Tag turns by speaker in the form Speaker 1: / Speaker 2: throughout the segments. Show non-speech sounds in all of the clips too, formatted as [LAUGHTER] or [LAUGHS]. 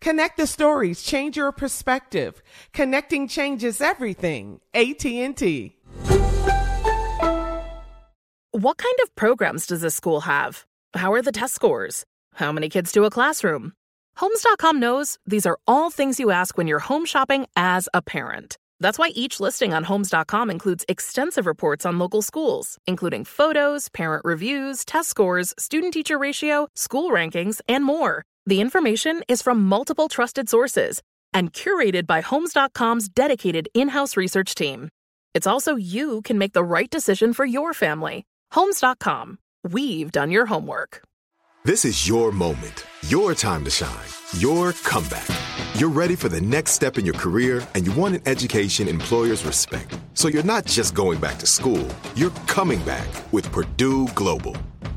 Speaker 1: Connect the stories, change your perspective. Connecting changes everything. AT&T.
Speaker 2: What kind of programs does this school have? How are the test scores? How many kids do a classroom? Homes.com knows these are all things you ask when you're home shopping as a parent. That's why each listing on Homes.com includes extensive reports on local schools, including photos, parent reviews, test scores, student teacher ratio, school rankings, and more. The information is from multiple trusted sources and curated by Homes.com's dedicated in house research team. It's also you can make the right decision for your family. Homes.com. We've done your homework.
Speaker 3: This is your moment, your time to shine, your comeback. You're ready for the next step in your career and you want an education employers respect. So you're not just going back to school, you're coming back with Purdue Global.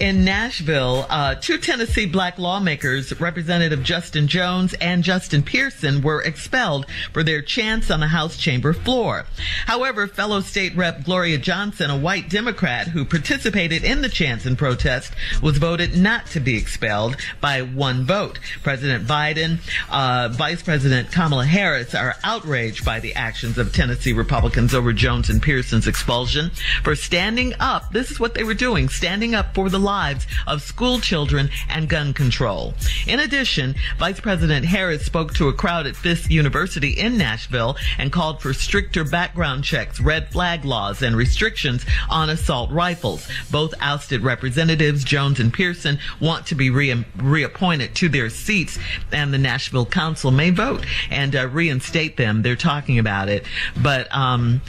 Speaker 4: in Nashville, uh, two Tennessee black lawmakers, Representative Justin Jones and Justin Pearson, were expelled for their chants on the House chamber floor. However, fellow state rep Gloria Johnson, a white Democrat who participated in the chants and protest, was voted not to be expelled by one vote. President Biden, uh, Vice President Kamala Harris are outraged by the actions of Tennessee Republicans over Jones and Pearson's expulsion for standing up. This is what they were doing, standing up for the lives of school children and gun control. In addition, Vice President Harris spoke to a crowd at Fisk University in Nashville and called for stricter background checks, red flag laws, and restrictions on assault rifles. Both ousted representatives, Jones and Pearson, want to be re- reappointed to their seats, and the Nashville Council may vote and uh, reinstate them. They're talking about it. But, um,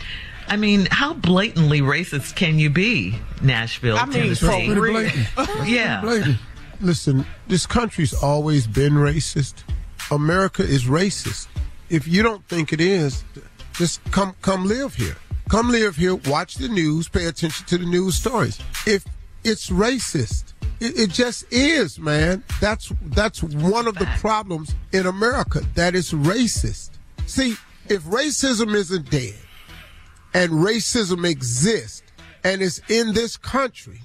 Speaker 4: I mean, how blatantly racist can you be, Nashville,
Speaker 1: I mean,
Speaker 4: Tennessee?
Speaker 1: real. [LAUGHS]
Speaker 4: yeah.
Speaker 5: Blatant. Listen, this country's always been racist. America is racist. If you don't think it is, just come come live here. Come live here, watch the news, pay attention to the news stories. If it's racist, it, it just is, man. That's that's one of the problems in America. That is racist. See, if racism isn't dead and racism exists and it's in this country,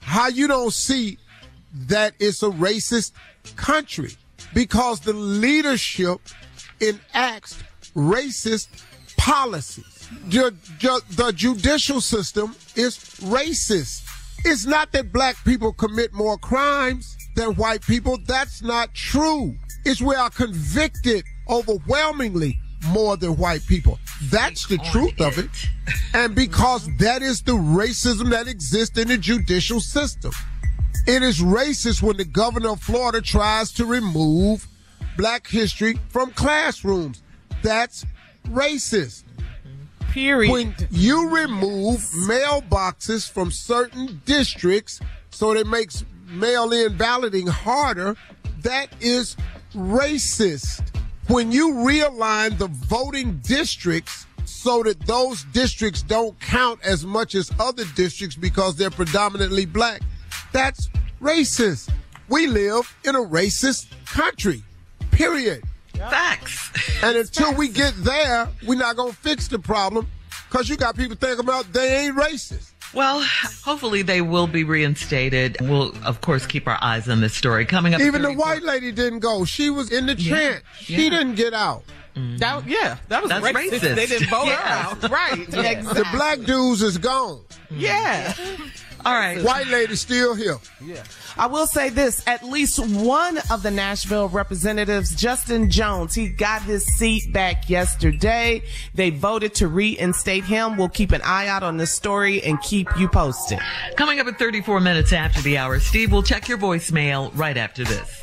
Speaker 5: how you don't see that it's a racist country because the leadership enacts racist policies. Ju- the judicial system is racist. It's not that black people commit more crimes than white people. That's not true. It's we are convicted overwhelmingly more than white people. That's the truth of it. And because that is the racism that exists in the judicial system. It is racist when the governor of Florida tries to remove black history from classrooms. That's racist.
Speaker 1: Period.
Speaker 5: When you remove mailboxes from certain districts so that it makes mail in balloting harder, that is racist. When you realign the voting districts so that those districts don't count as much as other districts because they're predominantly black, that's racist. We live in a racist country. Period.
Speaker 4: Facts.
Speaker 5: And until we get there, we're not gonna fix the problem because you got people thinking about they ain't racist.
Speaker 4: Well, hopefully they will be reinstated. We'll, of course, keep our eyes on this story. Coming up,
Speaker 5: even the white lady didn't go. She was in the yeah. trench. Yeah. She didn't get out.
Speaker 1: Mm-hmm. That, yeah, that was
Speaker 4: That's
Speaker 1: racist.
Speaker 4: racist.
Speaker 1: They didn't vote yeah. her out. Right. Yeah. Exactly.
Speaker 5: The black dudes is gone.
Speaker 1: Yeah. [LAUGHS]
Speaker 4: All right.
Speaker 5: White lady still here.
Speaker 1: Yeah. I will say this, at least one of the Nashville representatives, Justin Jones, he got his seat back yesterday. They voted to reinstate him. We'll keep an eye out on this story and keep you posted.
Speaker 4: Coming up at 34 minutes after the hour, Steve will check your voicemail right after this.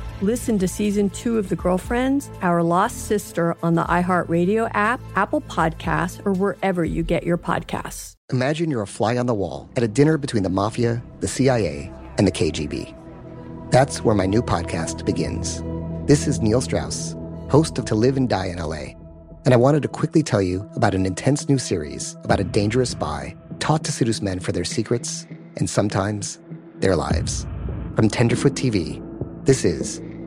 Speaker 6: Listen to season two of The Girlfriends, Our Lost Sister on the iHeartRadio app, Apple Podcasts, or wherever you get your podcasts.
Speaker 7: Imagine you're a fly on the wall at a dinner between the mafia, the CIA, and the KGB. That's where my new podcast begins. This is Neil Strauss, host of To Live and Die in LA, and I wanted to quickly tell you about an intense new series about a dangerous spy taught to seduce men for their secrets and sometimes their lives. From Tenderfoot TV, this is